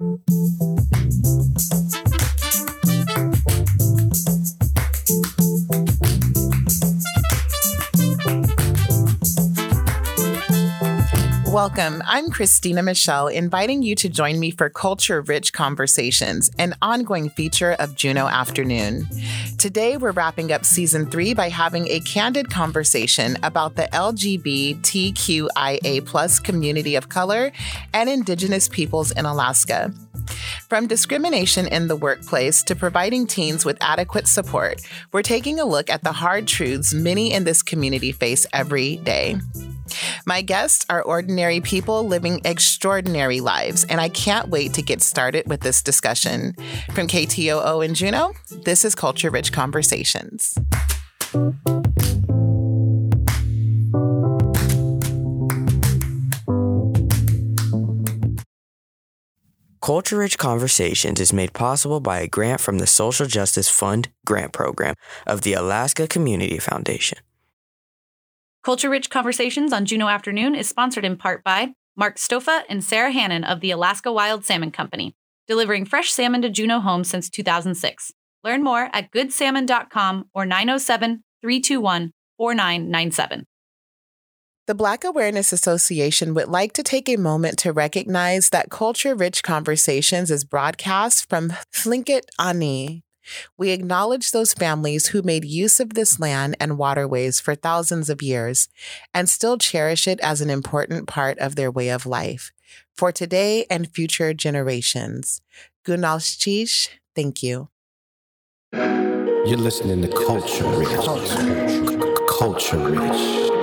Música Welcome. I'm Christina Michelle, inviting you to join me for Culture Rich Conversations, an ongoing feature of Juneau Afternoon. Today, we're wrapping up season three by having a candid conversation about the LGBTQIA community of color and Indigenous peoples in Alaska. From discrimination in the workplace to providing teens with adequate support, we're taking a look at the hard truths many in this community face every day. My guests are ordinary people living extraordinary lives, and I can't wait to get started with this discussion. From KTOO in Juneau, this is Culture Rich Conversations. Culture Rich Conversations is made possible by a grant from the Social Justice Fund grant program of the Alaska Community Foundation. Culture Rich Conversations on Juneau Afternoon is sponsored in part by Mark Stofa and Sarah Hannon of the Alaska Wild Salmon Company, delivering fresh salmon to Juneau homes since 2006. Learn more at goodsalmon.com or 907 321 4997. The Black Awareness Association would like to take a moment to recognize that Culture Rich Conversations is broadcast from Tlingit Ani. We acknowledge those families who made use of this land and waterways for thousands of years and still cherish it as an important part of their way of life for today and future generations. Gunalchéesh, thank you. You're listening to Culture Rich. Culture Rich.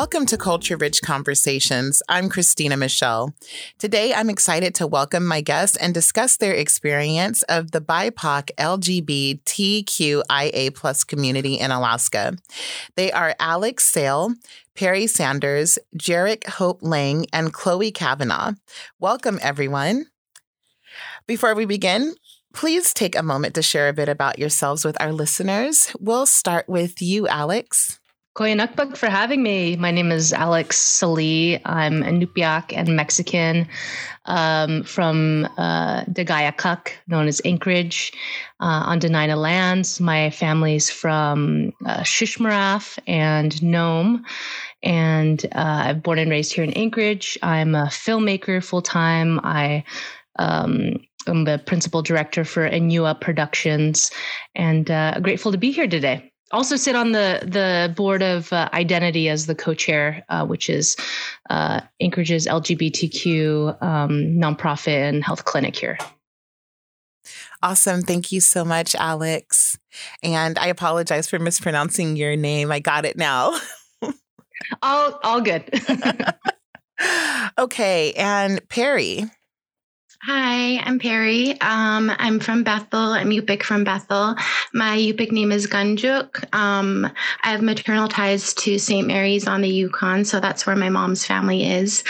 Welcome to Culture Rich Conversations. I'm Christina Michelle. Today, I'm excited to welcome my guests and discuss their experience of the BIPOC LGBTQIA plus community in Alaska. They are Alex Sallee, Peri Sanders, Jerrick Hope Lang, and Chloey Cavanaugh. Welcome, everyone. Before we begin, please take a moment to share a bit about yourselves with our listeners. We'll start with you, Alex. Quyanaqpak for having me. My name is Alex Sallee. I'm Inupiaq and Mexican um, from uh, Dgheyay Kaq, known as Anchorage, uh, on Dena'ina lands. My family's from uh, Shishmaref and Nome. And uh, I'm born and raised here in Anchorage. I'm a filmmaker full time. I um, I'm the principal director for Enua Productions and uh, grateful to be here today also sit on the the board of uh, identity as the co-chair uh, which is uh, anchorage's lgbtq um, nonprofit and health clinic here. Awesome. Thank you so much alex. And i apologize for mispronouncing your name. I got it now. All all good. Okay. And peri Hi, I'm Peri. Um, I'm from Bethel. I'm Yupik from Bethel. My Yupik name is Gunjuk. Um, I have maternal ties to St. Mary's on the Yukon, so that's where my mom's family is.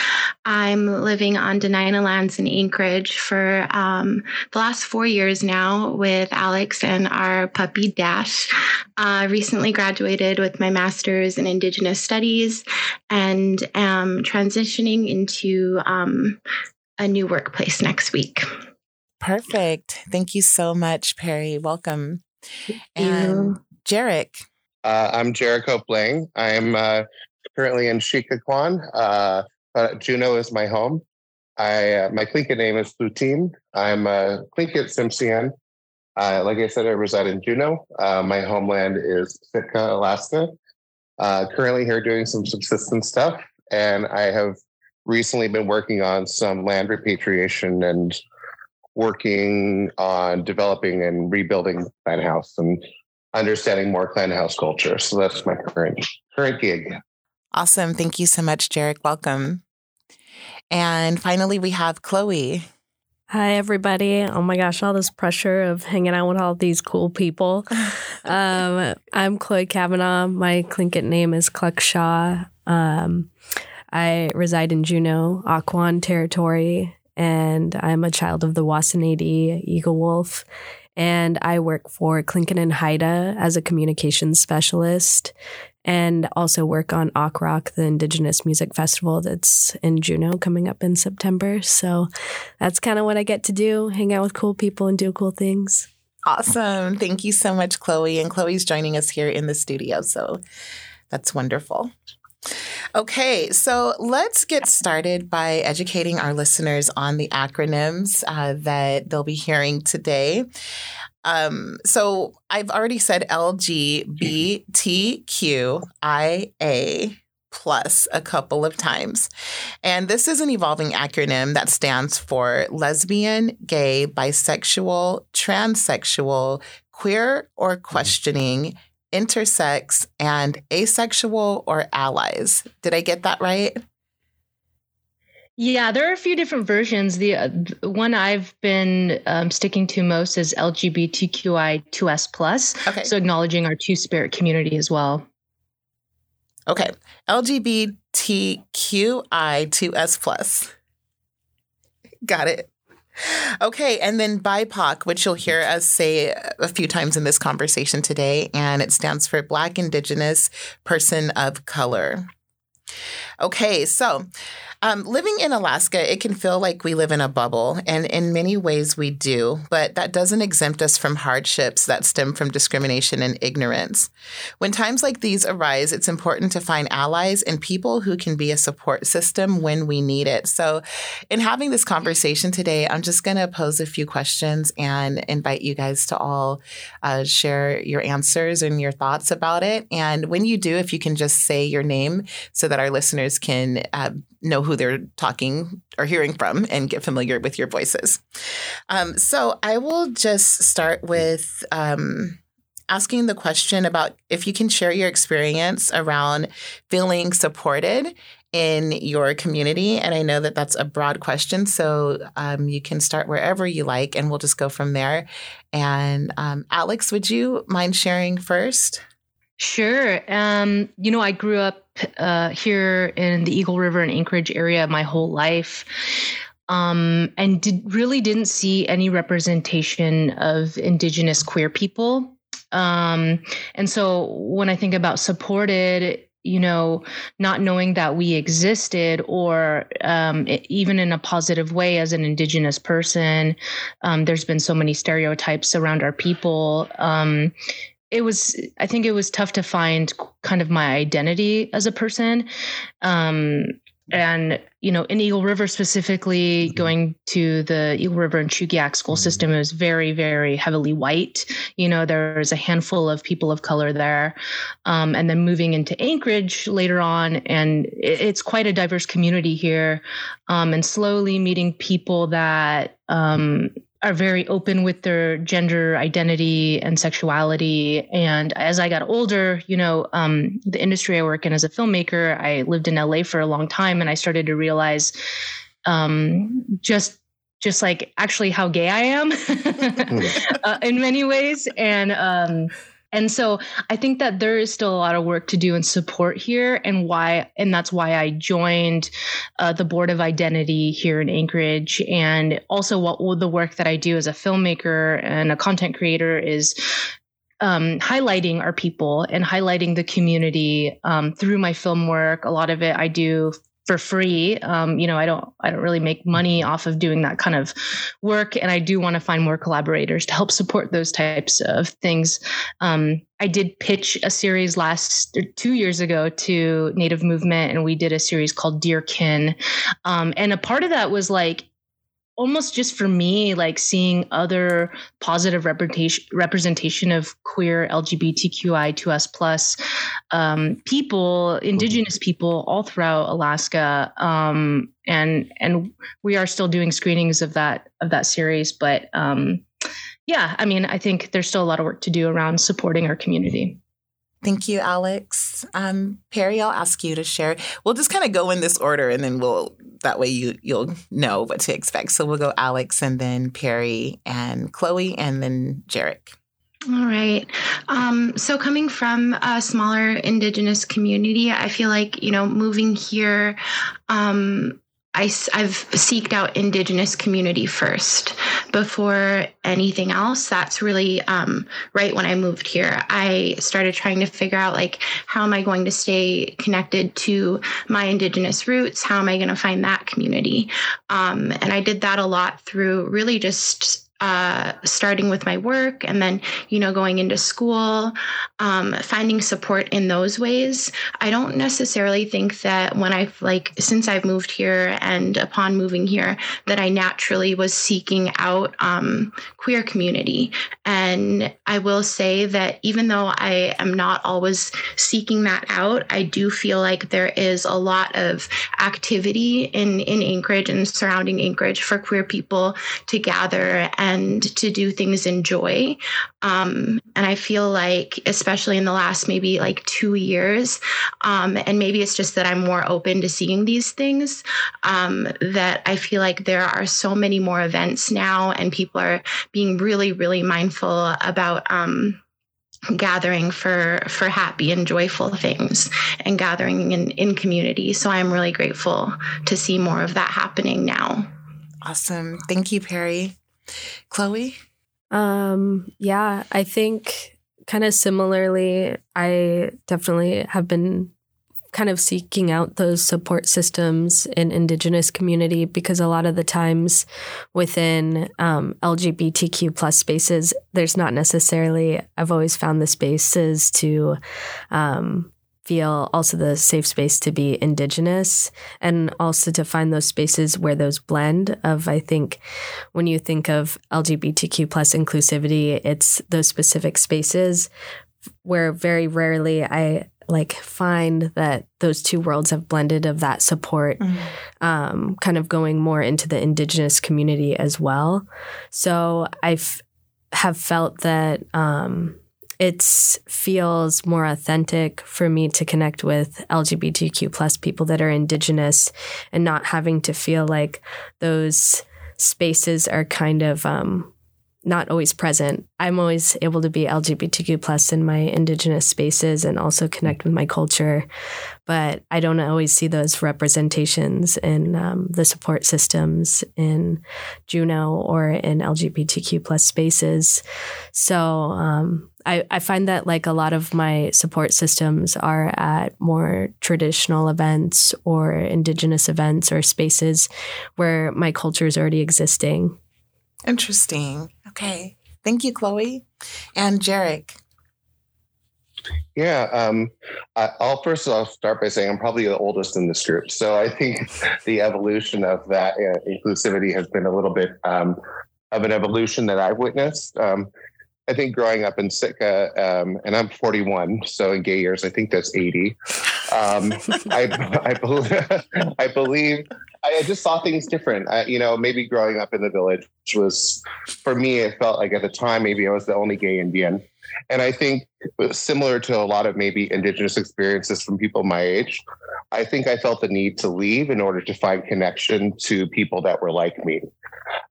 I'm living on Dena'ina lands in Anchorage for um, the last four years now with Alex and our puppy Dash. Uh, recently graduated with my master's in Indigenous Studies and am transitioning into um, a new workplace next week. Perfect. Thank you so much, Peri. Welcome. and Jerrick. Uh, I'm Jerrick Hope-Lang. I'm uh, currently in Shikakwan, uh, but Juneau is my home. I uh, my Tlingit name is Lutin. I'm a Tlingit Tsimshian. Uh, like I said, I reside in Juneau. Uh, my homeland is Sitka, Alaska. Uh, currently here doing some subsistence stuff, and I have recently been working on some land repatriation and working on developing and rebuilding clan house and understanding more clan house culture. So that's my current current gig. Awesome. Thank you so much, Jerrick. Welcome. And finally, we have Chloey. Hi, everybody. Oh my gosh, all this pressure of hanging out with all these cool people. um, I'm Chloey Cavanaugh. My Tlingit name is Cluck Shaw. Um, I reside in Juneau, Akwon territory, and I'm a child of the Wassanadi Eagle Wolf. And I work for Tlingit and Haida as a communications specialist and also work on Rock, the Indigenous Music Festival that's in Juneau coming up in September. So that's kind of what I get to do hang out with cool people and do cool things. Awesome. Thank you so much, Chloey. And Chloey's joining us here in the studio. So that's wonderful. Okay, so let's get started by educating our listeners on the acronyms uh, that they'll be hearing today. Um, so I've already said LGBTQIA plus a couple of times. And this is an evolving acronym that stands for lesbian, gay, bisexual, transsexual, queer or questioning, intersex, and asexual or allies. Did I get that right? Yeah, there are a few different versions. The, uh, the one I've been um, sticking to most is LGBTQI2S plus. Okay. So acknowledging our two spirit community as well. Okay, LGBTQI2S plus. Got it. Okay, and then BIPOC, which you'll hear us say a few times in this conversation today, and it stands for Black, Indigenous, Person of Color. Okay, so um, living in Alaska, it can feel like we live in a bubble, and in many ways we do, but that doesn't exempt us from hardships that stem from discrimination and ignorance. When times like these arise, it's important to find allies and people who can be a support system when we need it. So, in having this conversation today, I'm just going to pose a few questions and invite you guys to all uh, share your answers and your thoughts about it. And when you do, if you can just say your name so that our listeners can uh, know who they're talking or hearing from and get familiar with your voices. Um, so I will just start with um, asking the question about if you can share your experience around feeling supported in your community. And I know that that's a broad question, so um, you can start wherever you like, and we'll just go from there. And um, Alex, would you mind sharing first? Sure. Um, you know, I grew up uh, here in the Eagle River and Anchorage area my whole life. Um, and did, really didn't see any representation of Indigenous queer people. Um, and so when I think about supported, you know, not knowing that we existed or um, it, even in a positive way as an Indigenous person, um, there's been so many stereotypes around our people. Um, it was i think it was tough to find kind of my identity as a person um, and you know in eagle river specifically mm-hmm. going to the eagle river and chugiak school mm-hmm. system it was very very heavily white you know there's a handful of people of color there um, and then moving into anchorage later on and it's quite a diverse community here um, and slowly meeting people that um, are very open with their gender identity and sexuality. And as I got older, you know, um, the industry I work in as a filmmaker, I lived in LA for a long time, and I started to realize um, just just like actually how gay I am uh, in many ways, and um, and so I think that there is still a lot of work to do and support here, and why, and that's why I joined uh, the board of identity here in Anchorage, and also what the work that I do as a filmmaker and a content creator is um, highlighting our people and highlighting the community um, through my film work. A lot of it I do for free. Um, you know, I don't I don't really make money off of doing that kind of work, and I do want to find more collaborators to help support those types of things. Um, I did pitch a series last two years ago to Native Movement, and we did a series called Dear Kin, um, and a part of that was like almost just for me like seeing other positive representation representation of queer lgbtqi2s plus um, people indigenous people all throughout alaska um, and and we are still doing screenings of that of that series but um, yeah i mean i think there's still a lot of work to do around supporting our community Thank you, Alex. Um, Peri, I'll ask you to share. We'll just kind of go in this order and then we'll that way you you'll know what to expect. So we'll go Alex and then Peri and Chloey and then Jerrick. All right. Um, so, coming from a smaller Indigenous community, I feel like, you know, moving here, um, I, have seeked out Indigenous community first before anything else. That's really um, right when I moved here. I started trying to figure out, like, how am I going to stay connected to my Indigenous roots? How am I going to find that community? Um, and I did that a lot through really just uh, starting with my work and then you know going into school um, finding support in those ways. I don't necessarily think that when i've like since i've moved here and upon moving here that i naturally was seeking out um, queer community. And i will say that even though i am not always seeking that out i do feel like there is a lot of activity in in anchorage and surrounding anchorage for queer people to gather and and to do things in joy. Um, and I feel like, especially in the last maybe like two years, um, and maybe it's just that I'm more open to seeing these things, um, that I feel like there are so many more events now, and people are being really, really mindful about um, gathering for for happy and joyful things and gathering in in community. So i'm really grateful to see more of that happening now. Awesome. Thank you peri Chloey? Um, yeah, I think kind of similarly, I definitely have been kind of seeking out those support systems in indigenous community because a lot of the times within um, lgbtq plus spaces there's not necessarily i've always found the spaces to um, feel also the safe space to be indigenous and also to find those spaces where those blend of i think when you think of lgbtq plus inclusivity it's those specific spaces where very rarely i like find that those two worlds have blended of that support mm-hmm. um, kind of going more into the indigenous community as well so i have have felt that um, it feels more authentic for me to connect with LGBTQ plus people that are indigenous and not having to feel like those spaces are kind of um, not always present. I'm always able to be LGBTQ plus in my indigenous spaces and also connect with my culture, but I don't always see those representations in um, the support systems in Juneau or in LGBTQ plus spaces. So um, I, I find that like a lot of my support systems are at more traditional events or indigenous events or spaces where my culture is already existing. Interesting. Okay. Thank you, Chloey. And Jerrick. Yeah, um, I, will first I'll start by saying I'm probably the oldest in this group, so I think the evolution of that uh, inclusivity has been a little bit um, of an evolution that I've witnessed. Um, I think growing up in Sitka, um, and I'm 41, so in gay years, I think that's 80. Um, I, I, believe, I believe I just saw things different. I, you know, maybe growing up in the village was, for me, it felt like at the time, maybe I was the only gay Indian. And I think similar to a lot of maybe indigenous experiences from people my age, I think I felt the need to leave in order to find connection to people that were like me.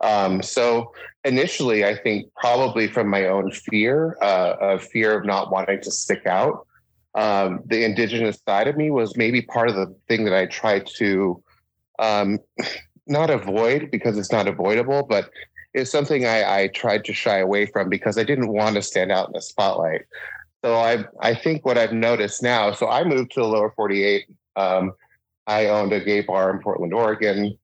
Um, so initially, I think probably from my own fear, uh, of fear of not wanting to stick out, um, the indigenous side of me was maybe part of the thing that I tried to um, not avoid because it's not avoidable, but it's something I, I tried to shy away from because I didn't want to stand out in the spotlight. So I I think what I've noticed now. So I moved to the lower 48. Um, I owned a gay bar in Portland, Oregon.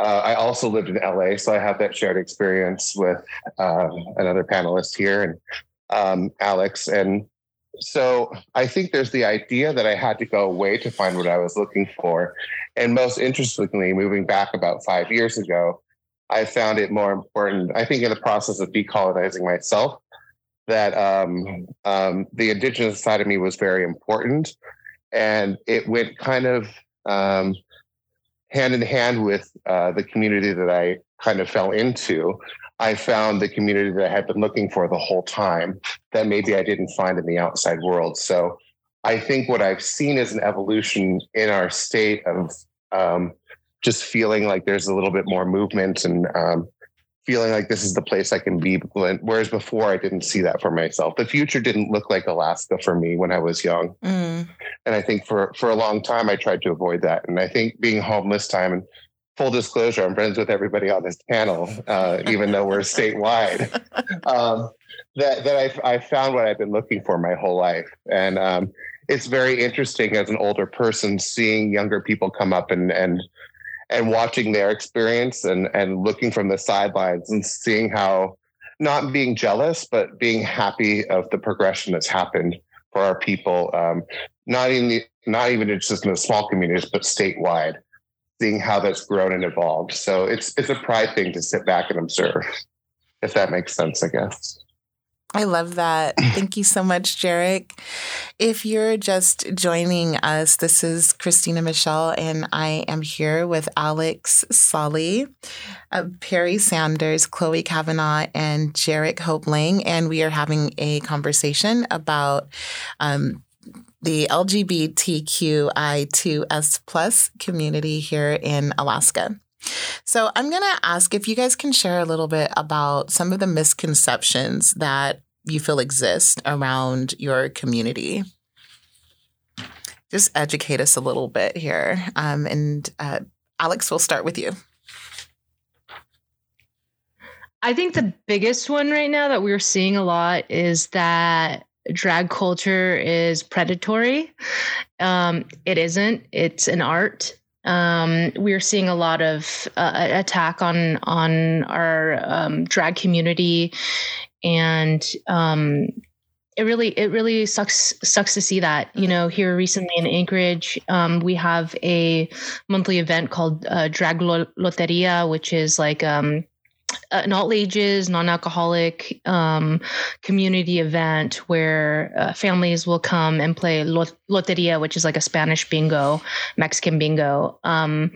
Uh, I also lived in LA, so I have that shared experience with uh, another panelist here and um, Alex. And so I think there's the idea that I had to go away to find what I was looking for. And most interestingly, moving back about five years ago, I found it more important. I think in the process of decolonizing myself, that um, um, the indigenous side of me was very important, and it went kind of um, hand in hand with uh, the community that I kind of fell into. I found the community that I had been looking for the whole time that maybe I didn't find in the outside world. So I think what I've seen is an evolution in our state of um, just feeling like there's a little bit more movement and um, feeling like this is the place I can be. Whereas before, I didn't see that for myself. The future didn't look like Alaska for me when I was young, mm. and I think for for a long time I tried to avoid that. And I think being home this time and full disclosure, I'm friends with everybody on this panel, uh, even though we're statewide. Um, that that I've, I've found what I've been looking for my whole life, and um, it's very interesting as an older person seeing younger people come up and and and watching their experience and and looking from the sidelines and seeing how not being jealous but being happy of the progression that's happened for our people um, not even the, not even just in the small communities but statewide seeing how that's grown and evolved. So it's it's a pride thing to sit back and observe if that makes sense i guess I love that. Thank you so much, Jerrick. If you're just joining us, this is Christina Michelle, and I am here with Alex Sallee, uh, Peri Sanders, Chloey Cavanaugh, and Jarek Hope-Lang, and we are having a conversation about um, the LGBTQI2S plus community here in Alaska. So I'm going to ask if you guys can share a little bit about some of the misconceptions that you feel exist around your community. Just educate us a little bit here. Um, and uh, Alex, we'll start with you. I think the biggest one right now that we're seeing a lot is that drag culture is predatory. Um, it isn't. It's an art um, we're seeing a lot of uh, attack on on our um, drag community, and um, it really it really sucks sucks to see that. You know, here recently in Anchorage, um, we have a monthly event called uh, Drag Loteria, which is like um, an all ages, non alcoholic um, community event where uh, families will come and play loteria, which is like a Spanish bingo, Mexican bingo. Um,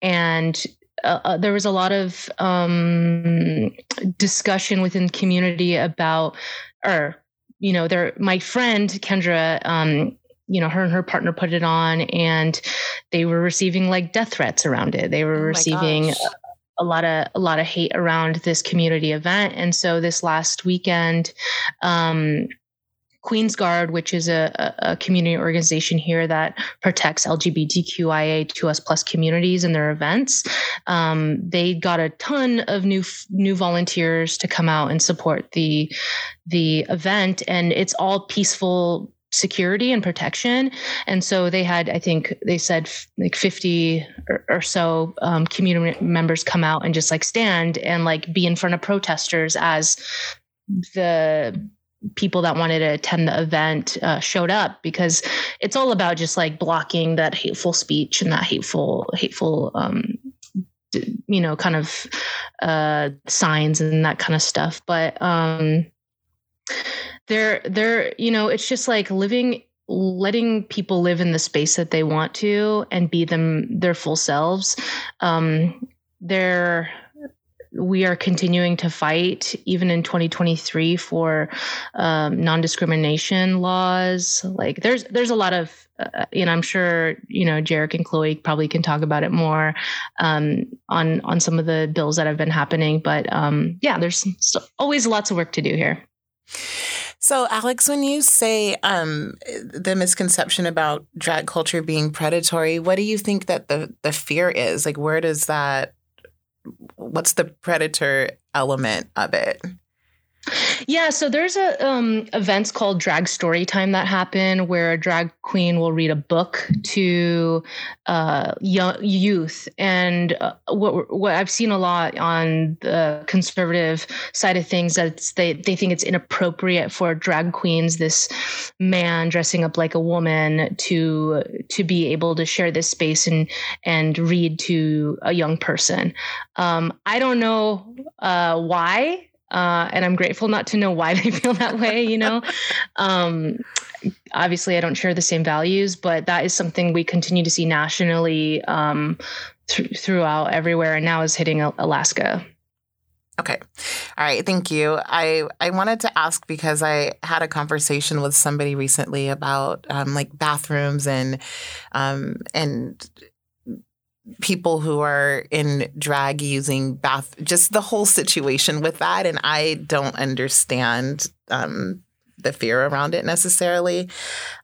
and uh, uh, there was a lot of um, discussion within the community about, or, you know, there, my friend Kendra, um, you know, her and her partner put it on and they were receiving like death threats around it. They were oh receiving a lot of a lot of hate around this community event. And so this last weekend um, Queen's Guard, which is a, a, community organization here that protects LGBTQIA2S plus communities and their events, um, they got a ton of new new volunteers to come out and support the the event, and it's all peaceful security and protection. And so they had, I think they said like 50 or, or so um, community members come out and just like stand and like be in front of protesters as the people that wanted to attend the event uh, showed up because it's all about just like blocking that hateful speech and that hateful hateful um, you know kind of uh, signs and that kind of stuff but um they're they're you know it's just like living letting people live in the space that they want to and be them their full selves. Um they're we are continuing to fight even in 2023 for um, non-discrimination laws. Like there's there's a lot of uh, know i'm sure you know jerrick and chloey probably can talk about it more um, on on some of the bills that have been happening. But um, yeah there's always lots of work to do here so, Alex, when you say um, the misconception about drag culture being predatory, what do you think that the the fear is? Like, where does that? What's the predator element of it? Yeah, so there's a um, events called Drag Story Time that happen where a drag queen will read a book to uh, young youth, and uh, what what I've seen a lot on the conservative side of things that they they think it's inappropriate for drag queens, this man dressing up like a woman, to to be able to share this space and and read to a young person. Um, I don't know uh, why uh, and I'm grateful not to know why they feel that way, you know. um, obviously, I don't share the same values, but that is something we continue to see nationally um, th- throughout everywhere, and now is hitting Alaska. Okay. All right. Thank you. I, I wanted to ask because I had a conversation with somebody recently about um, like bathrooms and um, and people who are in drag using bath, just the whole situation with that. And I don't understand um, the fear around it necessarily.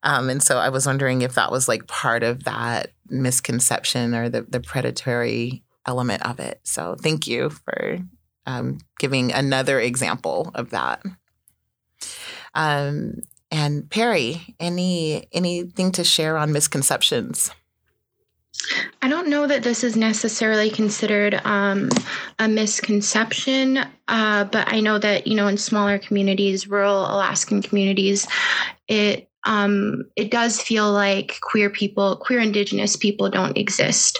Um, and so I was wondering if that was like part of that misconception or the, the predatory element of it. So thank you for um, giving another example of that. Um, and Peri, any anything to share on misconceptions? I don't know that this is necessarily considered um, a misconception, uh, but I know that you know in smaller communities, rural Alaskan communities, it um, it does feel like queer people, queer Indigenous people, don't exist.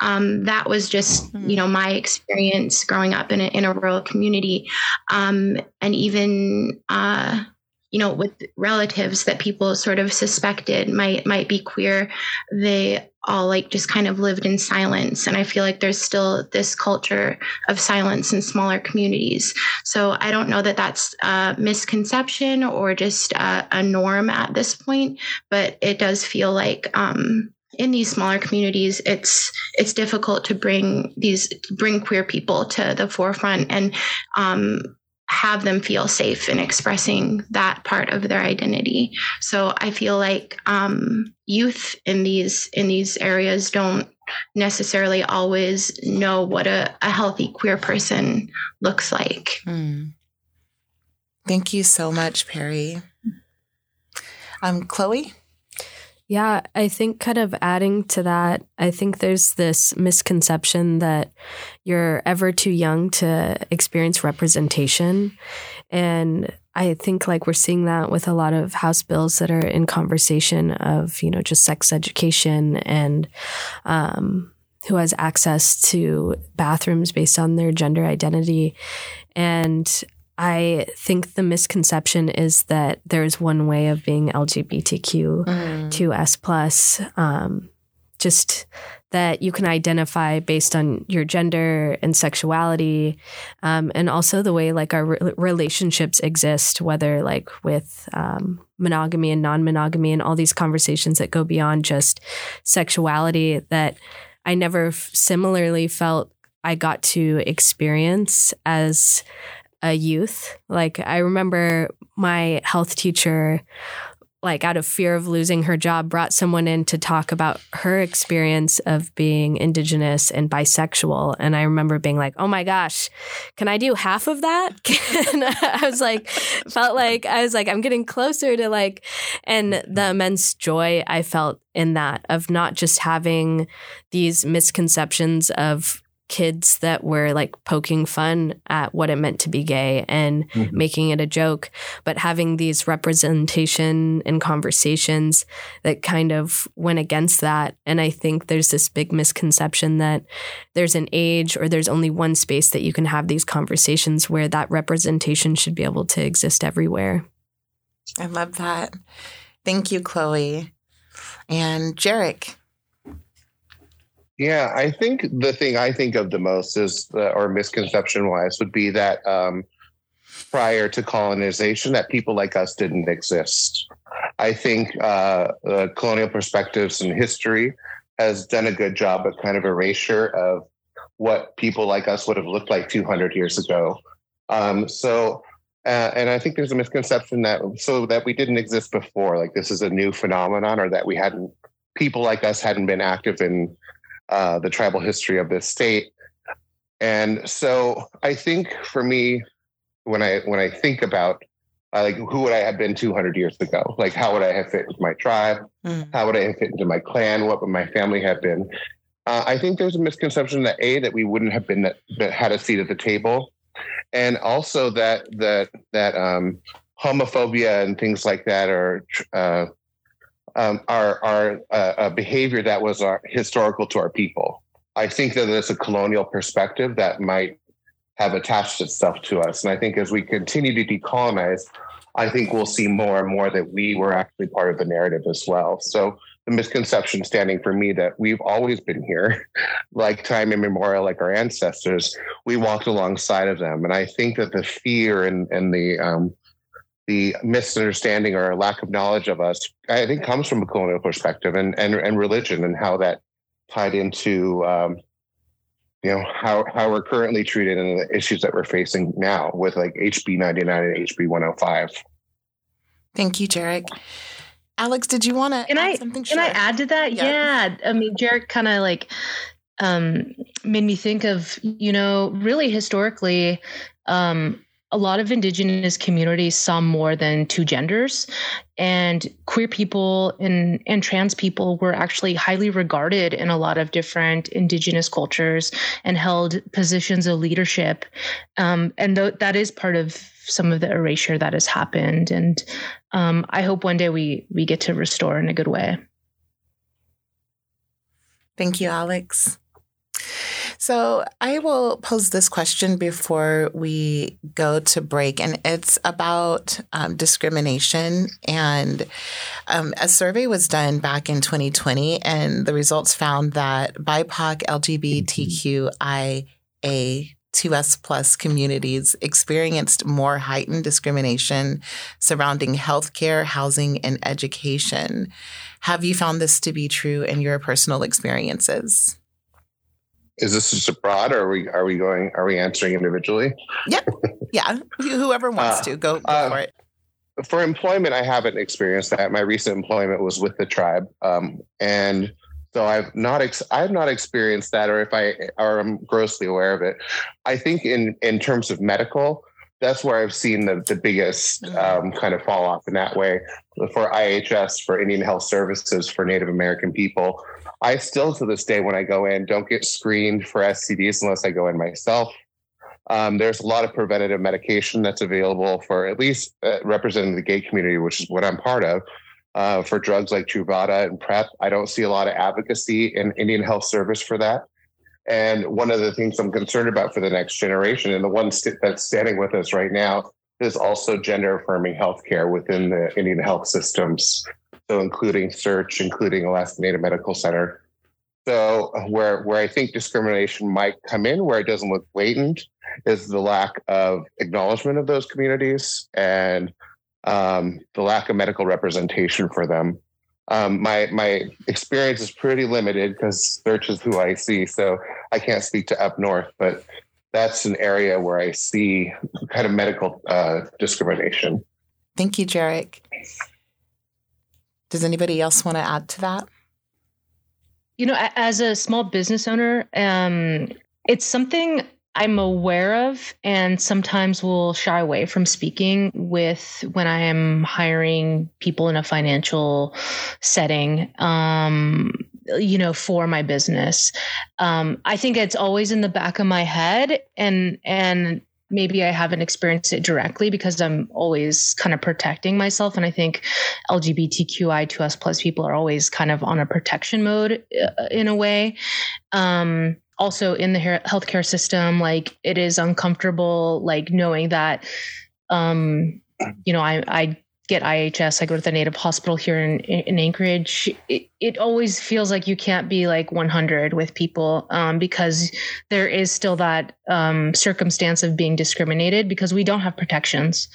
Um, that was just you know my experience growing up in a, in a rural community, um, and even. Uh, you know, with relatives that people sort of suspected might might be queer, they all like just kind of lived in silence. And I feel like there's still this culture of silence in smaller communities. So I don't know that that's a misconception or just a, a norm at this point, but it does feel like um, in these smaller communities it's it's difficult to bring these bring queer people to the forefront and um, have them feel safe in expressing that part of their identity. So I feel like um, youth in these in these areas don't necessarily always know what a, a healthy queer person looks like. Mm. Thank you so much, Peri. Um, Chloey. Yeah, I think kind of adding to that, I think there's this misconception that you're ever too young to experience representation. And I think like we're seeing that with a lot of house bills that are in conversation of, you know, just sex education and um, who has access to bathrooms based on their gender identity. And I think the misconception is that there's one way of being LGBTQ mm. to S plus. Um, just that you can identify based on your gender and sexuality, um, and also the way like our re- relationships exist, whether like with um, monogamy and non-monogamy, and all these conversations that go beyond just sexuality. That I never f- similarly felt I got to experience as a youth. Like I remember my health teacher like out of fear of losing her job brought someone in to talk about her experience of being indigenous and bisexual and i remember being like oh my gosh can i do half of that i was like felt like i was like i'm getting closer to like and the immense joy i felt in that of not just having these misconceptions of kids that were like poking fun at what it meant to be gay and mm-hmm. making it a joke, but having these representation and conversations that kind of went against that. And I think there's this big misconception that there's an age or there's only one space that you can have these conversations where that representation should be able to exist everywhere. I love that. Thank you, Chloey. And Jerrick. Yeah, I think the thing I think of the most is, the, or misconception wise, would be that um, prior to colonization, that people like us didn't exist. I think uh, the colonial perspectives and history has done a good job of kind of erasure of what people like us would have looked like 200 years ago. Um, so, uh, and I think there's a misconception that so that we didn't exist before, like this is a new phenomenon, or that we hadn't people like us hadn't been active in uh, the tribal history of this state. And so I think for me, when I when I think about uh, like who would I have been 200 years ago? Like how would I have fit into my tribe? Mm. How would I have fit into my clan? What would my family have been? Uh, I think there's a misconception that a that we wouldn't have been that, that had a seat at the table, and also that that that um, homophobia and things like that are uh, um, are are uh, behavior that was our, uh, historical to our people. I think that there's a colonial perspective that might have attached itself to us, and I think as we continue to decolonize, I think we'll see more and more that we were actually part of the narrative as well. So the misconception standing for me that we've always been here, like time immemorial, like our ancestors, we walked alongside of them, and I think that the fear and and the um, the misunderstanding or lack of knowledge of us, I think, comes from a colonial perspective and and, and religion and how that tied into um, you know how how we're currently treated and the issues that we're facing now with like HB 99 and HB 105. Thank you, Jerrick. Alex, did you want to can I something? Can I add to that? Yeah, yeah. I mean, Jerrick kind of like um, made me think of you know really historically um, a lot of indigenous communities saw more than two genders and queer people and, and trans people were actually highly regarded in a lot of different indigenous cultures and held positions of leadership. Um, and th- that is part of some of the erasure that has happened. And um, i hope one day we we get to restore in a good way. Thank you alex so I will pose this question before we go to break, and it's about um, discrimination. And um, a survey was done back in 2020, and the results found that BIPOC, LGBTQIA 2S plus communities experienced more heightened discrimination surrounding healthcare, housing, and education. Have you found this to be true in your personal experiences? Is this just abroad or are we are we going are we answering individually? Yeah. Yeah whoever wants uh, to go, go uh, for it. for employment i haven't experienced that. My recent employment was with the tribe um, and so i've not ex- i've not experienced that or if i or i'm grossly aware of it. I think in in terms of medical that's where I've seen the, the biggest mm. um, kind of fall off in that way. For IHS, for Indian Health Services, for Native American people. I still, to this day, when I go in, don't get screened for STDs unless I go in myself. Um, there's a lot of preventative medication that's available for at least uh, representing the gay community, which is what I'm part of. Uh, for drugs like Truvada and PrEP, I don't see a lot of advocacy in Indian Health Service for that. And one of the things I'm concerned about for the next generation, and the one st- that's standing with us right now, is also gender affirming healthcare within the Indian health systems so including SEARHC, including Alaska Native Medical Center. So where where I think discrimination might come in, where it doesn't look blatant, is the lack of acknowledgement of those communities and um, the lack of medical representation for them. Um, my my experience is pretty limited because SEARHC is who I see, so I can't speak to up north, but that's an area where I see kind of medical uh, discrimination. Thank you, Jerrick. Does anybody else want to add to that? You know, as a small business owner, um, it's something I'm aware of and sometimes will shy away from speaking with when I am hiring people in a financial setting. Um, you know, for my business. Um, I think it's always in the back of my head and and maybe I haven't experienced it directly because I'm always kind of protecting myself. And I think LGBTQI2S plus people are always kind of on a protection mode uh, in a way. Um, also in the healthcare system, like it is uncomfortable, like knowing that, um, you know, I, I get IHS, I go to the native hospital here in, in Anchorage, it, it always feels like you can't be like 100 with people um, because there is still that um, circumstance of being discriminated because we don't have protections.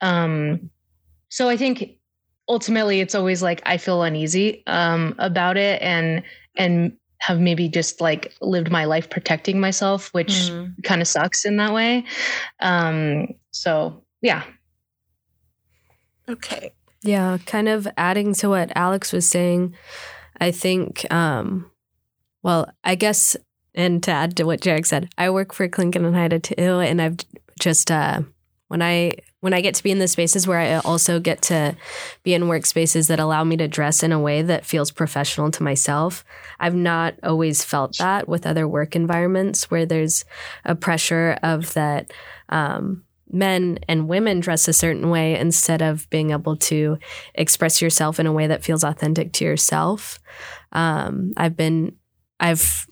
Um, so I think ultimately it's always like I feel uneasy um, about it and and have maybe just like lived my life protecting myself, which mm. kind of sucks in that way. Um, so yeah, Okay. Yeah, kind of adding to what Alex was saying, I think, um, well, I guess, and to add to what Jerrick said, I work for Tlingit and Haida too, and I've just, uh, when I when I get to be in the spaces where I also get to be in workspaces that allow me to dress in a way that feels professional to myself, I've not always felt that with other work environments where there's a pressure of that um, men and women dress a certain way instead of being able to express yourself in a way that feels authentic to yourself. Um, I've been, I've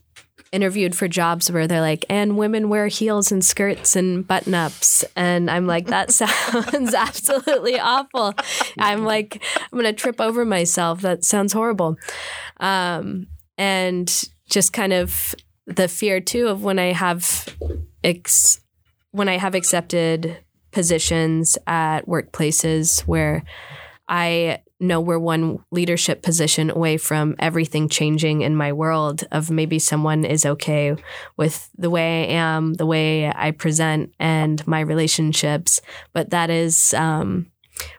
interviewed for jobs where they're like, and women wear heels and skirts and button ups. And I'm like, that sounds absolutely awful. I'm like, I'm going to trip over myself. That sounds horrible. Um, and just kind of the fear too of when I have ex- when I have accepted positions at workplaces where I know we're one leadership position away from everything changing in my world of maybe someone is okay with the way I am, the way I present and my relationships. But that is um,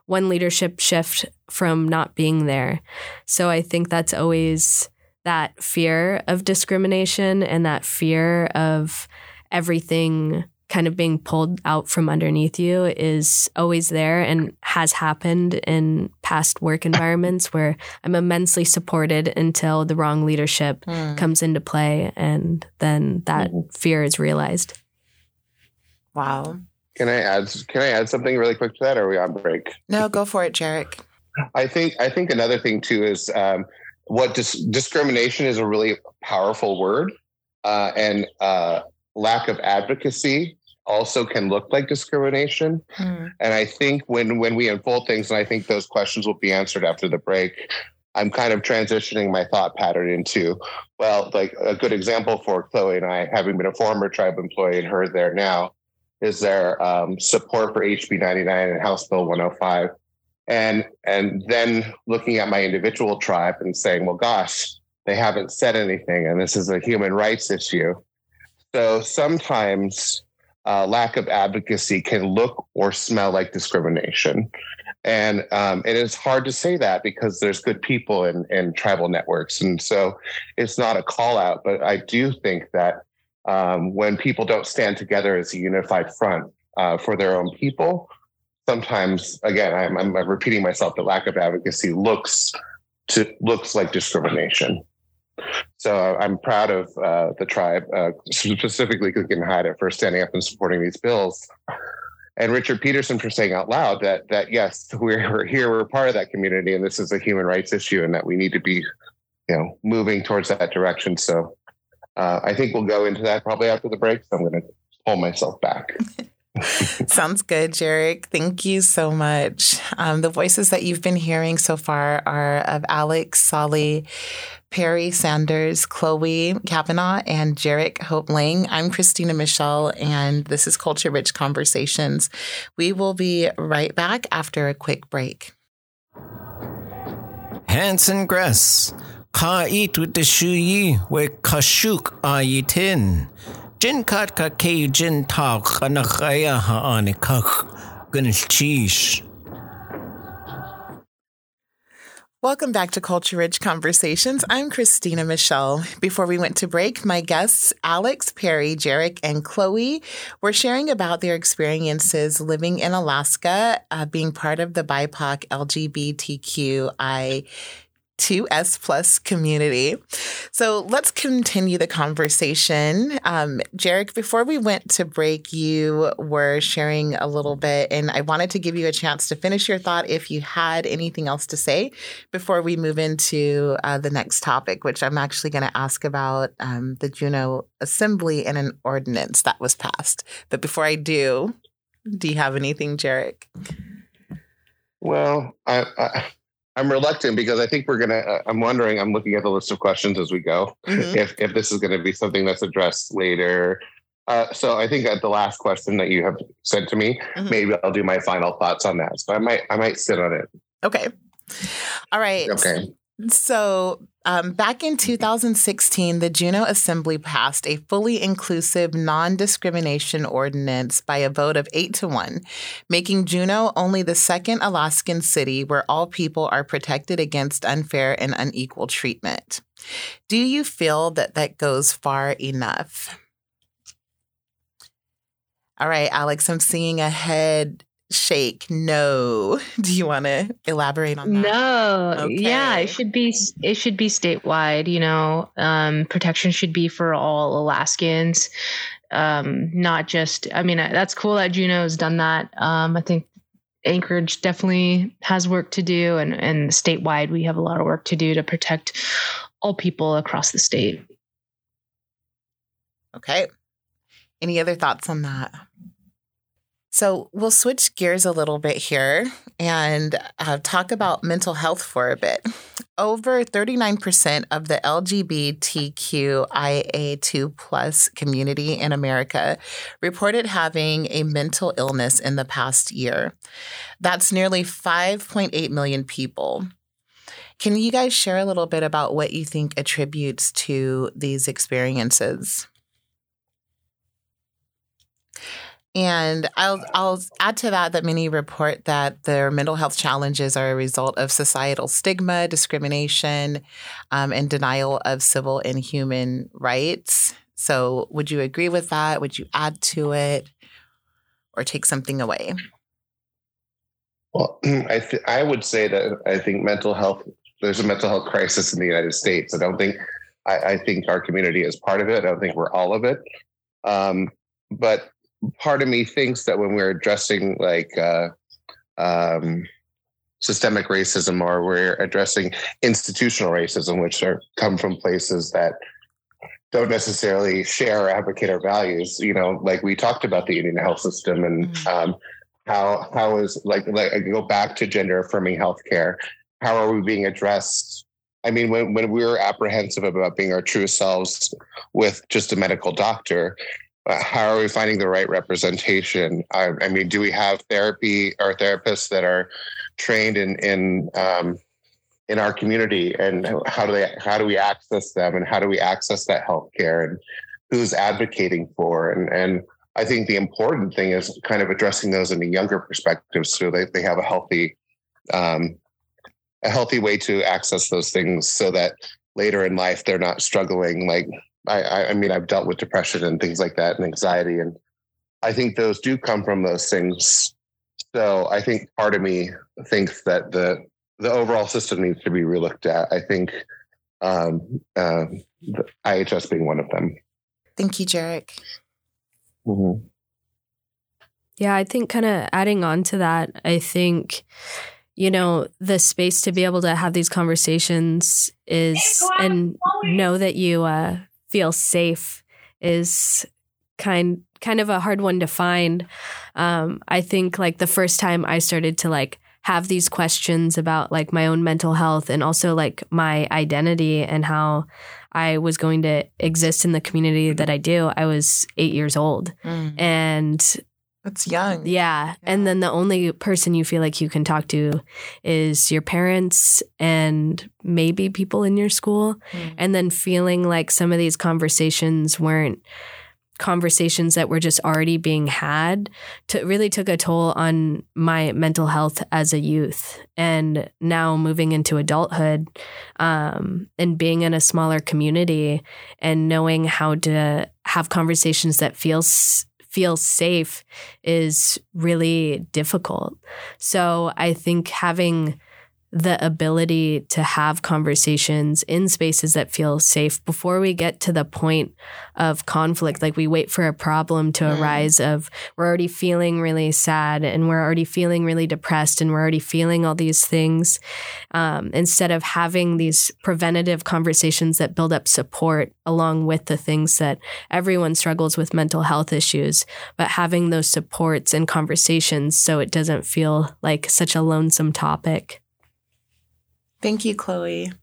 one leadership shift from not being there. So I think that's always that fear of discrimination and that fear of everything kind of being pulled out from underneath you is always there and has happened in past work environments where I'm immensely supported until the wrong leadership mm. comes into play and then that mm. fear is realized. Wow. Can I add can I add something really quick to that or are we on break? No, go for it, Jerrick. I think I think another thing too is um, what dis- discrimination is a really powerful word uh, and uh, lack of advocacy also can look like discrimination. Hmm. And I think when when we unfold things, and I think those questions will be answered after the break. I'm kind of transitioning my thought pattern into, well, like a good example for Chloey and I, having been a former tribe employee and her there now, is there um, support for HB 99 and House Bill 105, and and then looking at my individual tribe and saying, well, gosh, they haven't said anything, and this is a human rights issue. So sometimes uh, lack of advocacy can look or smell like discrimination. And um, it is hard to say that because there's good people in, in tribal networks. And so it's not a call out, but I do think that um, when people don't stand together as a unified front uh, for their own people, sometimes, again, I'm, I'm repeating myself, the lack of advocacy looks to looks like discrimination. So I'm proud of uh, the tribe, uh, specifically Tlingit and Haida, for standing up and supporting these bills. And Richard Peterson for saying out loud that that yes, we're, we're here, we're part of that community, and this is a human rights issue, and that we need to be, you know, moving towards that direction. So uh, I think we'll go into that probably after the break. So I'm going to pull myself back. Sounds good, Jerrick. Thank you so much. Um, the voices that you've been hearing so far are of Alex, Sallee, Peri Sanders, Chloey Cavanaugh, and Jerrick Hope-Lang. I'm Christina Michelle, and this is Culture Rich Conversations. We will be right back after a quick break. Hanson Gress, Ka eat with the shuyi, we kashuk ayitin. Cheese. Welcome back to Culture Rich Conversations. I'm Christina Michelle. Before we went to break, my guests, Alex, Peri, Jerrick, and Chloey, were sharing about their experiences living in Alaska, uh, being part of the BIPOC LGBTQI 2S plus community. So let's continue the conversation. Um, Jerrick, before we went to break, you were sharing a little bit, and I wanted to give you a chance to finish your thought if you had anything else to say before we move into uh, the next topic, which I'm actually going to ask about um, the Juneau Assembly and an ordinance that was passed. But before I do, do you have anything, Jerrick? Well, I, I I'm reluctant because I think we're gonna. Uh, I'm wondering. I'm looking at the list of questions as we go. Mm-hmm. If if this is going to be something that's addressed later. Uh, so I think at the last question that you have sent to me, mm-hmm. maybe I'll do my final thoughts on that. So I might I might sit on it. Okay. All right. Okay. So, um, back in 2016, the Juneau Assembly passed a fully inclusive non discrimination ordinance by a vote of eight to one, making Juneau only the second Alaskan city where all people are protected against unfair and unequal treatment. Do you feel that that goes far enough? All right, Alex, I'm seeing a head shake no. Do you want to elaborate on that? No. Okay. yeah it should be it should be statewide you know. Um, protection should be for all alaskans. Um, not just i mean that's cool that juneau has done that. Um, i think anchorage definitely has work to do and and statewide we have a lot of work to do to protect all people across the state. Okay. Any other thoughts on that so we'll switch gears a little bit here and uh, talk about mental health for a bit. over 39% of the LGBTQIA2 plus community in America reported having a mental illness in the past year. That's nearly 5.8 million people. Can you guys share a little bit about what you think attributes to these experiences? And I'll I'll add to that that many report that their mental health challenges are a result of societal stigma, discrimination, um, and denial of civil and human rights. So, would you agree with that? Would you add to it, or take something away? Well, I th- I would say that I think mental health. There's a mental health crisis in the United States. I don't think. I, I think our community is part of it. I don't think we're all of it. Um, but part of me thinks that when we're addressing like uh, um, systemic racism or we're addressing institutional racism, which are come from places that don't necessarily share or advocate our values. You know, like we talked about the Indian health system and mm-hmm. um, how how is like like I go back to gender affirming healthcare. How are we being addressed? I mean, when when we we're apprehensive about being our true selves with just a medical doctor, how are we finding the right representation? I, I, mean, do we have therapy or therapists that are trained in in um, in our community, and how do they how do we access them, and how do we access that healthcare, and who's advocating for, and and I think the important thing is kind of addressing those in a younger perspective, so they they have a healthy um, a healthy way to access those things, so that later in life they're not struggling like I, I mean, I've dealt with depression and things like that and anxiety. And I think those do come from those things. So I think part of me thinks that the, the overall system needs to be relooked at. I think um, uh, IHS being one of them. Thank you, Jerrick. Mm-hmm. Yeah, I think kind of adding on to that, I think, you know, the space to be able to have these conversations is and know that you uh, feel safe is kind kind of a hard one to find. Um, I think like the first time I started to like have these questions about like my own mental health and also like my identity and how I was going to exist in the community that I do, I was eight years old. Mm. And that's young. Yeah. yeah. And then the only person you feel like you can talk to is your parents and maybe people in your school. Mm. And then feeling like some of these conversations weren't conversations that were just already being had to really took a toll on my mental health as a youth and now moving into adulthood um, and being in a smaller community and knowing how to have conversations that feels feel safe is really difficult. So I think having the ability to have conversations in spaces that feel safe before we get to the point of conflict. Like we wait for a problem to mm. arise of we're already feeling really sad and we're already feeling really depressed and we're already feeling all these things. Um, instead of having these preventative conversations that build up support along with the things that everyone struggles with mental health issues but having those supports and conversations so it doesn't feel like such a lonesome topic Thank you, Chloey.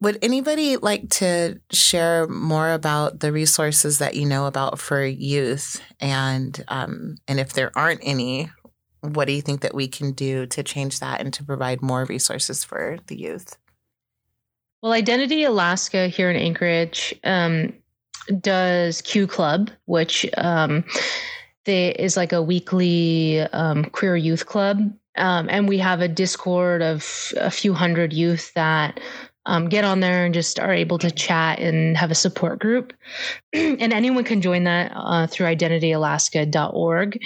Would anybody like to share more about the resources that you know about for youth, and um, and if there aren't any, what do you think that we can do to change that and to provide more resources for the youth? Well, Identity Alaska here in Anchorage um, does Q Club, which um, they, is like a weekly um, queer youth club um, and we have a Discord of a few hundred youth that um, get on there and just are able to chat and have a support group. and anyone can join that uh, through identityalaska.org.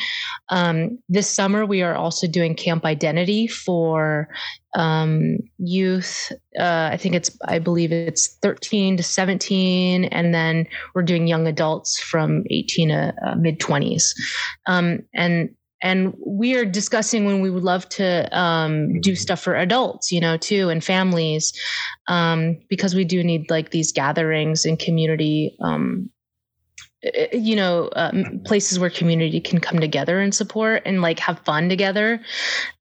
Um, this summer, we are also doing Camp Identity for um, youth. Uh, I think it's, I believe it's 13 to 17. And then we're doing young adults from 18 to uh, mid 20s. Um, and and we are discussing when we would love to um, do stuff for adults you know too and families um, because we do need like these gatherings and community um, eh, eh, you know um, places where community can come together and support and like have fun together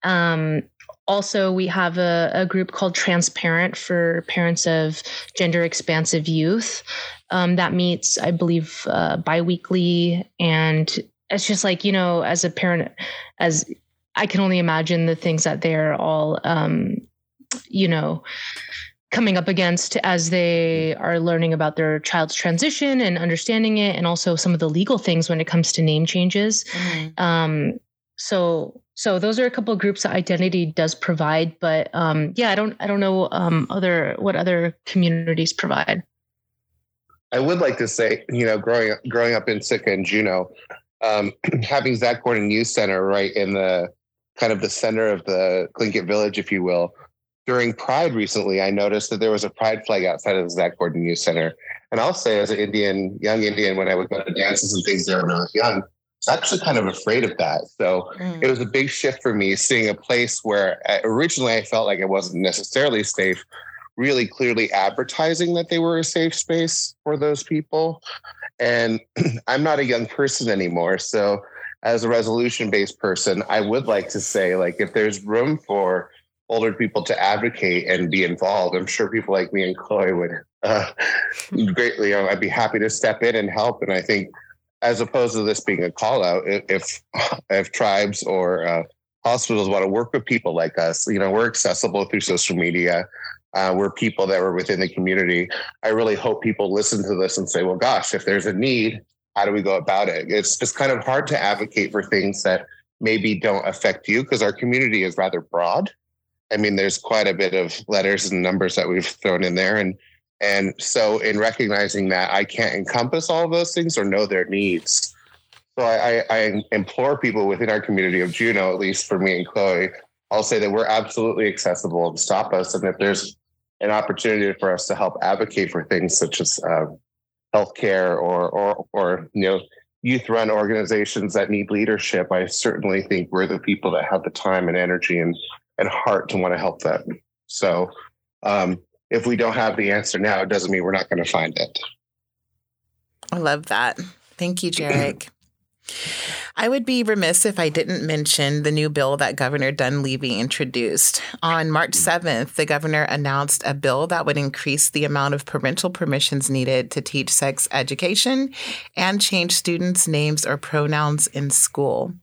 um, also, we have a, a, group called Transparent for parents of gender expansive youth um, that meets, I believe, uh, biweekly. And it's just like, you know, as a parent, as I can only imagine the things that they're all, um, you know, coming up against as they are learning about their child's transition and understanding it, and also some of the legal things when it comes to name changes. Mm-hmm. Um, so, so those are a couple of groups that Identity does provide, but um, yeah, I don't, I don't know um, other what other communities provide. I would like to say, you know, growing up, growing up in Sitka and Juneau, um, having Zach Gordon Youth Center right in the kind of the center of the Tlingit village, if you will, during Pride recently, I noticed that there was a Pride flag outside of the Zach Gordon Youth Center. And I'll say, as an Indian, young Indian, when I would go to dances and things there when I was young, I was actually kind of afraid of that. So mm. it was a big shift for me seeing a place where uh, originally I felt like it wasn't necessarily safe, really clearly advertising that they were a safe space for those people. And I'm not a young person anymore. So as a resolution based person, I would like to say, like, if there's room for older people to advocate and be involved. I'm sure people like me and Chloey would uh, greatly. I'd be happy to step in and help. And I think, as opposed to this being a call out, if if tribes or uh, hospitals want to work with people like us, you know, we're accessible through social media. Uh, we're people that were within the community. I really hope people listen to this and say, "Well, gosh, if there's a need, how do we go about it?" It's just kind of hard to advocate for things that maybe don't affect you because our community is rather broad I mean, there's quite a bit of letters and numbers that we've thrown in there. And and so in recognizing that I can't encompass all those things or know their needs. So I, I, I implore people within our community of Juneau, at least for me and Chloey, I'll say that we're absolutely accessible and stop us. And if there's an opportunity for us to help advocate for things such as uh, healthcare or, or, or, you know, youth run organizations that need leadership, I certainly think we're the people that have the time and energy and and heart to want to help them. So um, if we don't have the answer now, it doesn't mean we're not going to find it. I love that. Thank you, Jerrick. I would be remiss if I didn't mention the new bill that Governor Dunleavy introduced. On March 7th, the governor announced a bill that would increase the amount of parental permissions needed to teach sex education and change students' names or pronouns in school.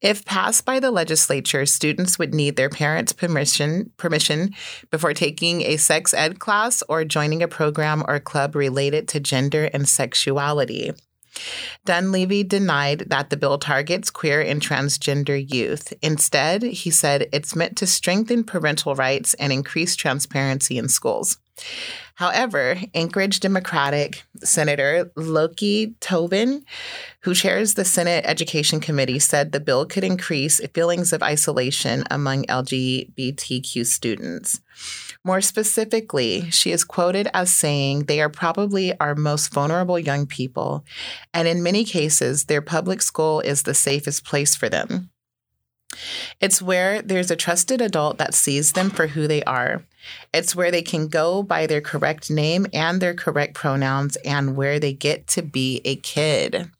If passed by the legislature, students would need their parents' permission permission before taking a sex ed class or joining a program or club related to gender and sexuality. Dunleavy denied that the bill targets queer and transgender youth. Instead, he said it's meant to strengthen parental rights and increase transparency in schools. However, Anchorage Democratic Senator Loki Tobin, who chairs the Senate Education Committee, said the bill could increase feelings of isolation among LGBTQ students. More specifically, she is quoted as saying they are probably our most vulnerable young people, and in many cases, their public school is the safest place for them. It's where there's a trusted adult that sees them for who they are. It's where they can go by their correct name and their correct pronouns, and where they get to be a kid.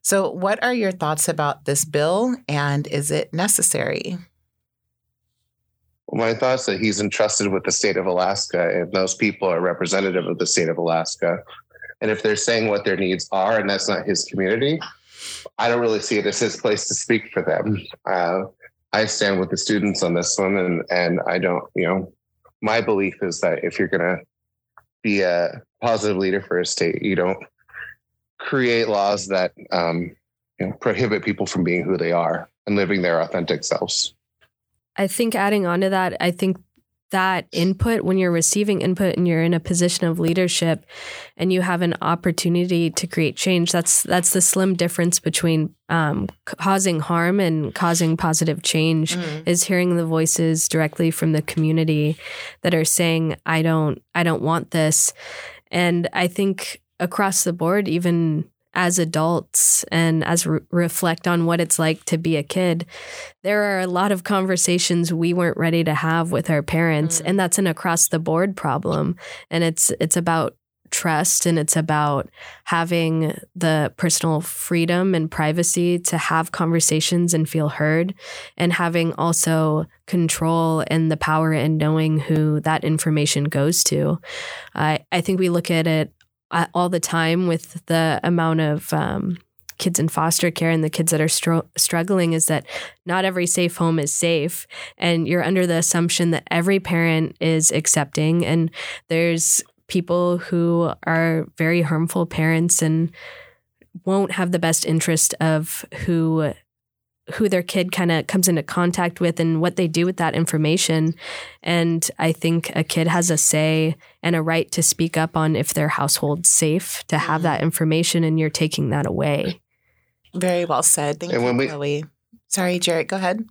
So, what are your thoughts about this bill, and is it necessary? My thoughts that he's entrusted with the state of Alaska, and those people are representative of the state of Alaska. And if they're saying what their needs are, and that's not his community, I don't really see it as his place to speak for them. Uh, I stand with the students on this one, and and I don't, you know, my belief is that if you're going to be a positive leader for a state, you don't create laws that um, you know, prohibit people from being who they are and living their authentic selves. I think adding on to that, I think that input when you're receiving input and you're in a position of leadership and you have an opportunity to create change that's that's the slim difference between um, causing harm and causing positive change mm. is hearing the voices directly from the community that are saying i don't i don't want this and i think across the board even as adults and as re- reflect on what it's like to be a kid, there are a lot of conversations we weren't ready to have with our parents, mm. and that's an across the board problem. And it's it's about trust and it's about having the personal freedom and privacy to have conversations and feel heard and having also control and the power and knowing who that information goes to. I, I think we look at it all the time with the amount of um, kids in foster care and the kids that are struggling is that not every safe home is safe. And you're under the assumption that every parent is accepting. And there's people who are very harmful parents and won't have the best interest of who who their kid kind of comes into contact with and what they do with that information. And I think a kid has a say and a right to speak up on if their household's safe to have mm-hmm. that information and you're taking that away. Very well said. Thank And you, when we- Chloey. Sorry, Jerrick, go ahead.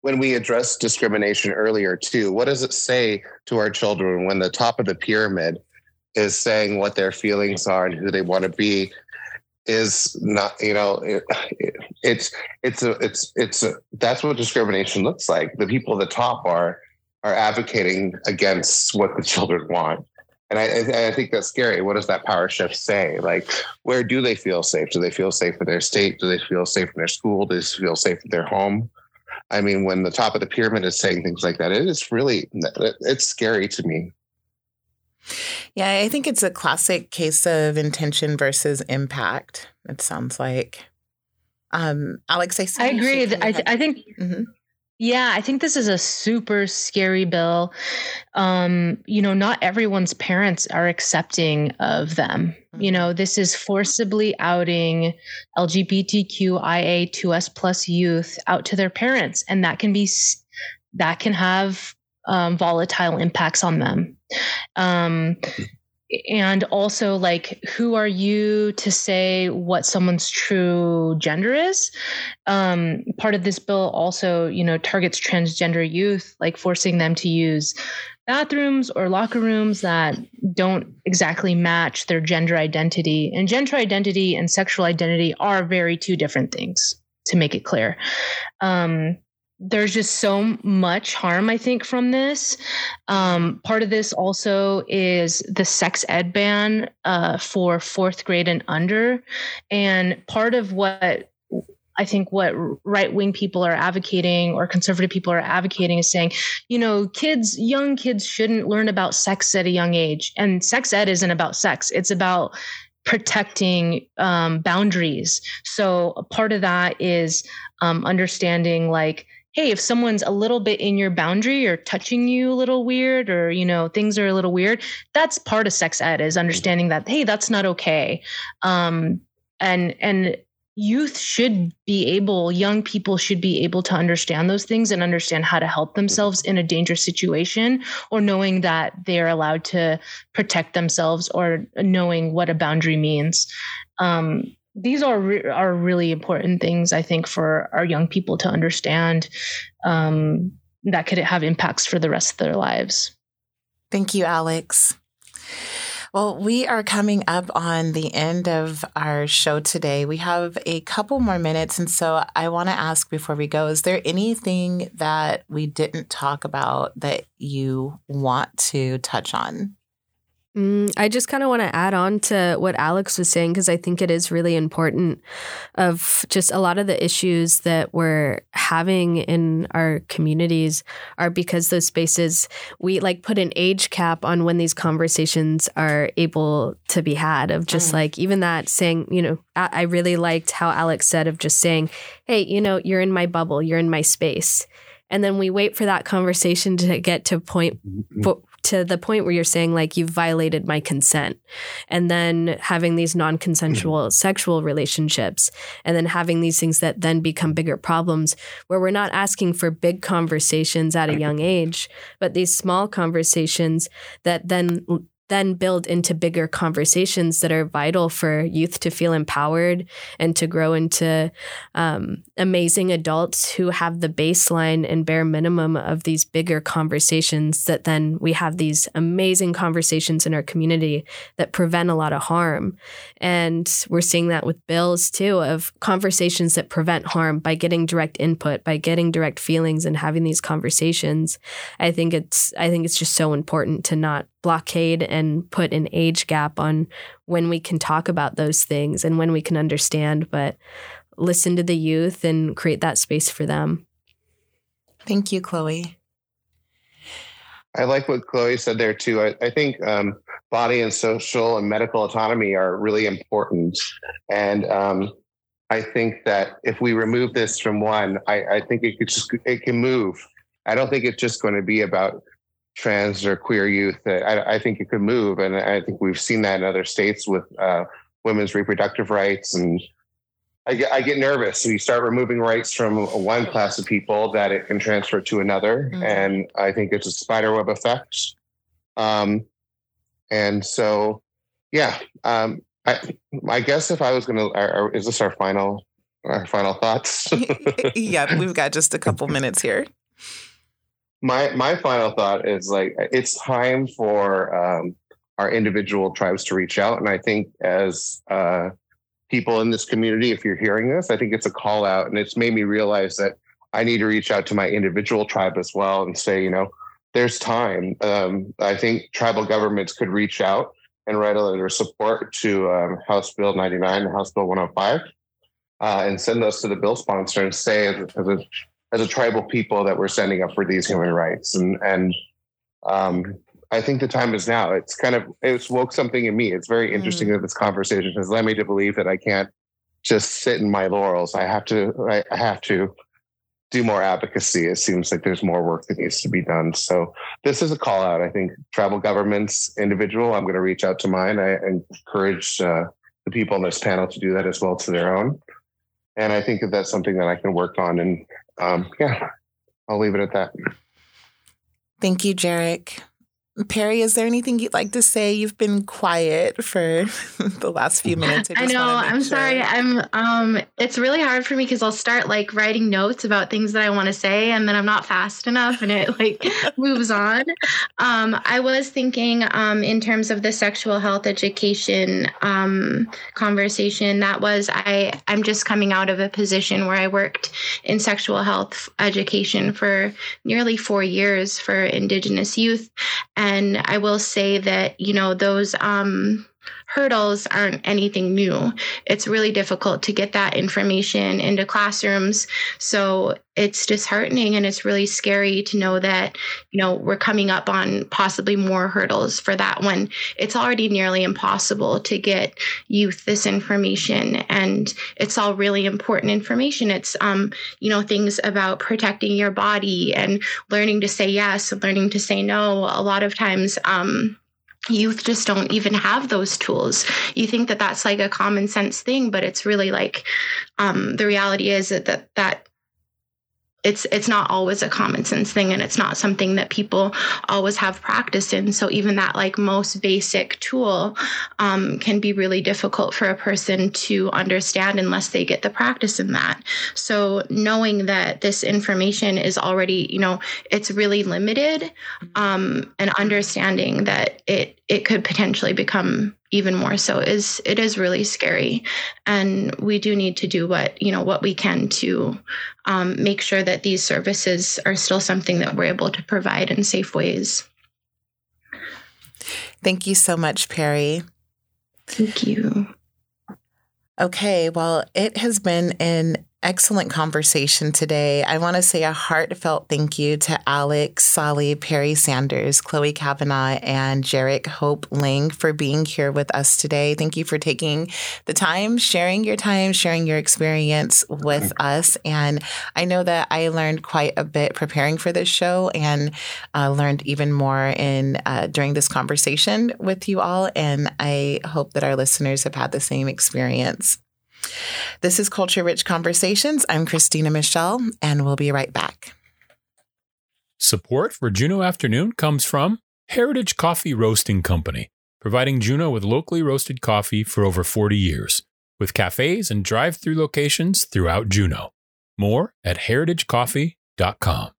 when we address discrimination earlier too what does it say to our children when the top of the pyramid is saying what their feelings are and who they want to be is not you know it, it's it's a it's it's a, that's what discrimination looks like the people at the top are are advocating against what the children want and I, I think that's scary. What does that power shift say? Like, where do they feel safe? Do they feel safe in their state? Do they feel safe in their school? Do they feel safe in their home? I mean, when the top of the pyramid is saying things like that, it is really it's scary to me. Yeah, I think it's a classic case of intention versus impact. It sounds like. Um, Alex, I see. I agree. I, head. I think Mhm. Yeah, I think this is a super scary bill. Um, you know, not everyone's parents are accepting of them. You know, this is forcibly outing LGBTQIA2S plus youth out to their parents, and that can be that can have um, volatile impacts on them. Um, and also like who are you to say what someone's true gender is? Um, part of this bill also you know targets transgender youth like forcing them to use bathrooms or locker rooms that don't exactly match their gender identity. And gender identity and sexual identity are very two different things to make it clear. Um, there's just so much harm, I think, from this. Um, part of this also is the sex ed ban uh, for fourth grade and under. And part of what I think what right wing people are advocating or conservative people are advocating is saying, you know, kids, young kids shouldn't learn about sex at a young age. And sex ed isn't about sex, it's about protecting um, boundaries. So part of that is um, understanding like, hey, if someone's a little bit in your boundary or touching you a little weird or, you know, things are a little weird, that's part of sex ed is understanding that, hey, that's not okay. Um, and, and, youth should be able young people should be able to understand those things and understand how to help themselves in a dangerous situation or knowing that they're allowed to protect themselves or knowing what a boundary means um, these are re- are really important things I think for our young people to understand um, that could have impacts for the rest of their lives. Thank you, Alex. Well, we are coming up on the end of our show today. We have a couple more minutes. And so I want to ask before we go is there anything that we didn't talk about that you want to touch on? Mm, I just kind of want to add on to what Alex was saying because I think it is really important of just a lot of the issues that we're having in our communities are because those spaces we like put an age cap on when these conversations are able to be had of just Mm. like even that saying you know I, I really liked how Alex said of just saying hey you know you're in my bubble you're in my space and then we wait for that conversation to get to point po- to the point where you're saying like you've violated my consent. And then having these non-consensual mm-hmm. sexual relationships and then having these things that then become bigger problems where we're not asking for big conversations at a young age but these small conversations that then then build into bigger conversations that are vital for youth to feel empowered and to grow into um, amazing adults who have the baseline and bare minimum of these bigger conversations that then we have these amazing conversations in our community that prevent a lot of harm. And we're seeing that with bills too of conversations that prevent harm by getting direct input by getting direct feelings and having these conversations. I think it's i think it's just so important to not blockade and put an age gap on when we can talk about those things and when we can understand, but listen to the youth and create that space for them. Thank you, Chloey. I like what Chloey said there too. I, I think um, body and social and medical autonomy are really important, and um, I think that if we remove this from one, I, I think it could just it can move. I don't think it's just going to be about trans or queer youth. I, I think it could move, and I think we've seen that in other states with uh, women's reproductive rights and I get, I get nervous. So you start removing rights from one class of people that it can transfer to another. Mm-hmm. And I think it's a spider web effect. Um, and so, yeah, um, I, I guess if I was going to, is this our final, our final thoughts? yeah, we've got just a couple minutes here. My, my final thought is like, it's time for, um, our individual tribes to reach out. And I think as, uh, people in this community, if you're hearing this, I think it's a call out. And it's made me realize that I need to reach out to my individual tribe as well and say, you know, there's time. Um, I think tribal governments could reach out and write a letter of support to um, House Bill 99 and House Bill 105 uh, and send those to the bill sponsor and say, as, a, as a tribal people, that we're standing up for these human rights. And, and um, I think the time is now. It's kind of it's woke something in me. It's very interesting mm. that this conversation has led me to believe that I can't just sit in my laurels. I have to I, I have to do more advocacy. It seems like there's more work that needs to be done. So this is a call out. I think tribal governments, individual. I'm going to reach out to mine. I encourage uh, the people on this panel to do that as well to their own. And I think that that's something that I can work on. And um, yeah, I'll leave it at that. Thank you, Jerrick. Peri, is there anything you'd like to say? You've been quiet for the last few minutes. I, I know. I'm sure. sorry. I'm. Um. It's really hard for me because I'll start like writing notes about things that I want to say, and then I'm not fast enough, and it like moves on. Um. I was thinking, um, in terms of the sexual health education, um, conversation. That was I. I'm just coming out of a position where I worked in sexual health education for nearly four years for Indigenous youth, and and I will say that, you know, those um, hurdles aren't anything new. It's really difficult to get that information into classrooms. So it's disheartening and it's really scary to know that, you know, we're coming up on possibly more hurdles for that one. It's already nearly impossible to get youth this information and it's all really important information. It's um, you know, things about protecting your body and learning to say yes learning to say no. A lot of times um youth just don't even have those tools. You think that that's like a common sense thing but it's really like um, the reality is that that, that it's it's not always a common sense thing and it's not something that people always have practice in. So even that like most basic tool um, can be really difficult for a person to understand unless they get the practice in that. So knowing that this information is already you know it's really limited um, and understanding that it it could potentially become even more. So is it is really scary. And we do need to do what you know what we can to um, make sure that these services are still something that we're able to provide in safe ways. Thank you so much peri. Thank you. Okay well it has been an excellent conversation today. I want to say a heartfelt thank you to Alex, Sallee, Peri Sanders, Chloey Cavanaugh, and Jerrick Hope-Lang for being here with us today. Thank you for taking the time, sharing your time, sharing your experience with us. And I know that I learned quite a bit preparing for this show and uh, learned even more in uh, during this conversation with you all. And I hope that our listeners have had the same experience. This is Culture Rich Conversations. I'm Christina Michelle, and we'll be right back. Support for Juneau Afternoon comes from Heritage Coffee Roasting Company, providing Juneau with locally roasted coffee for over 40 years, with cafes and drive through locations throughout Juneau. More at heritagecoffee.com.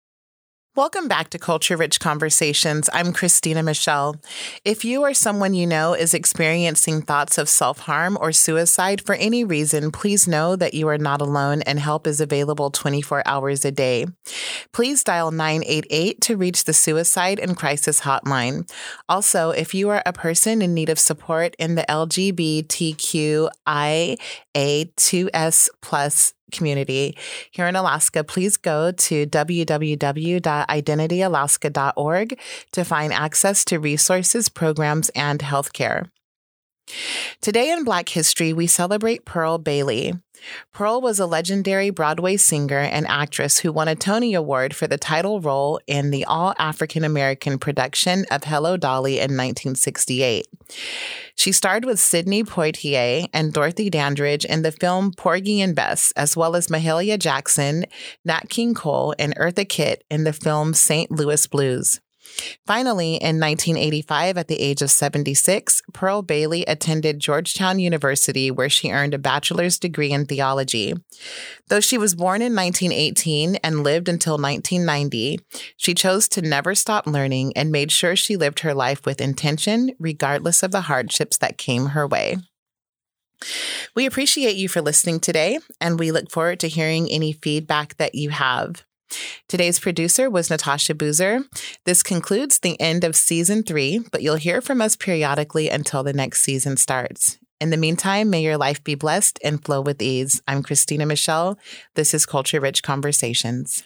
Welcome back to Culture Rich Conversations. I'm Christina Michelle. If you or someone you know is experiencing thoughts of self harm or suicide for any reason, please know that you are not alone and help is available 24 hours a day. Please dial 988 to reach the Suicide and Crisis Hotline. Also, if you are a person in need of support in the LGBTQIA2S plus community here in Alaska, please go to www.identityalaska.org to find access to resources, programs, and healthcare. Today in Black History, we celebrate Pearl Bailey. Pearl was a legendary Broadway singer and actress who won a Tony Award for the title role in the all African American production of Hello Dolly in 1968. She starred with Sidney Poitier and Dorothy Dandridge in the film Porgy and Bess, as well as Mahalia Jackson, Nat King Cole, and Eartha Kitt in the film St. Louis Blues. Finally, in 1985, at the age of 76, Pearl Bailey attended Georgetown University, where she earned a bachelor's degree in theology. Though she was born in 1918 and lived until 1990, she chose to never stop learning and made sure she lived her life with intention, regardless of the hardships that came her way. We appreciate you for listening today, and we look forward to hearing any feedback that you have. Today's producer was Natasha Boozer. This concludes the end of season three, but you'll hear from us periodically until the next season starts. In the meantime, may your life be blessed and flow with ease. I'm Christina Michelle. This is Culture Rich Conversations.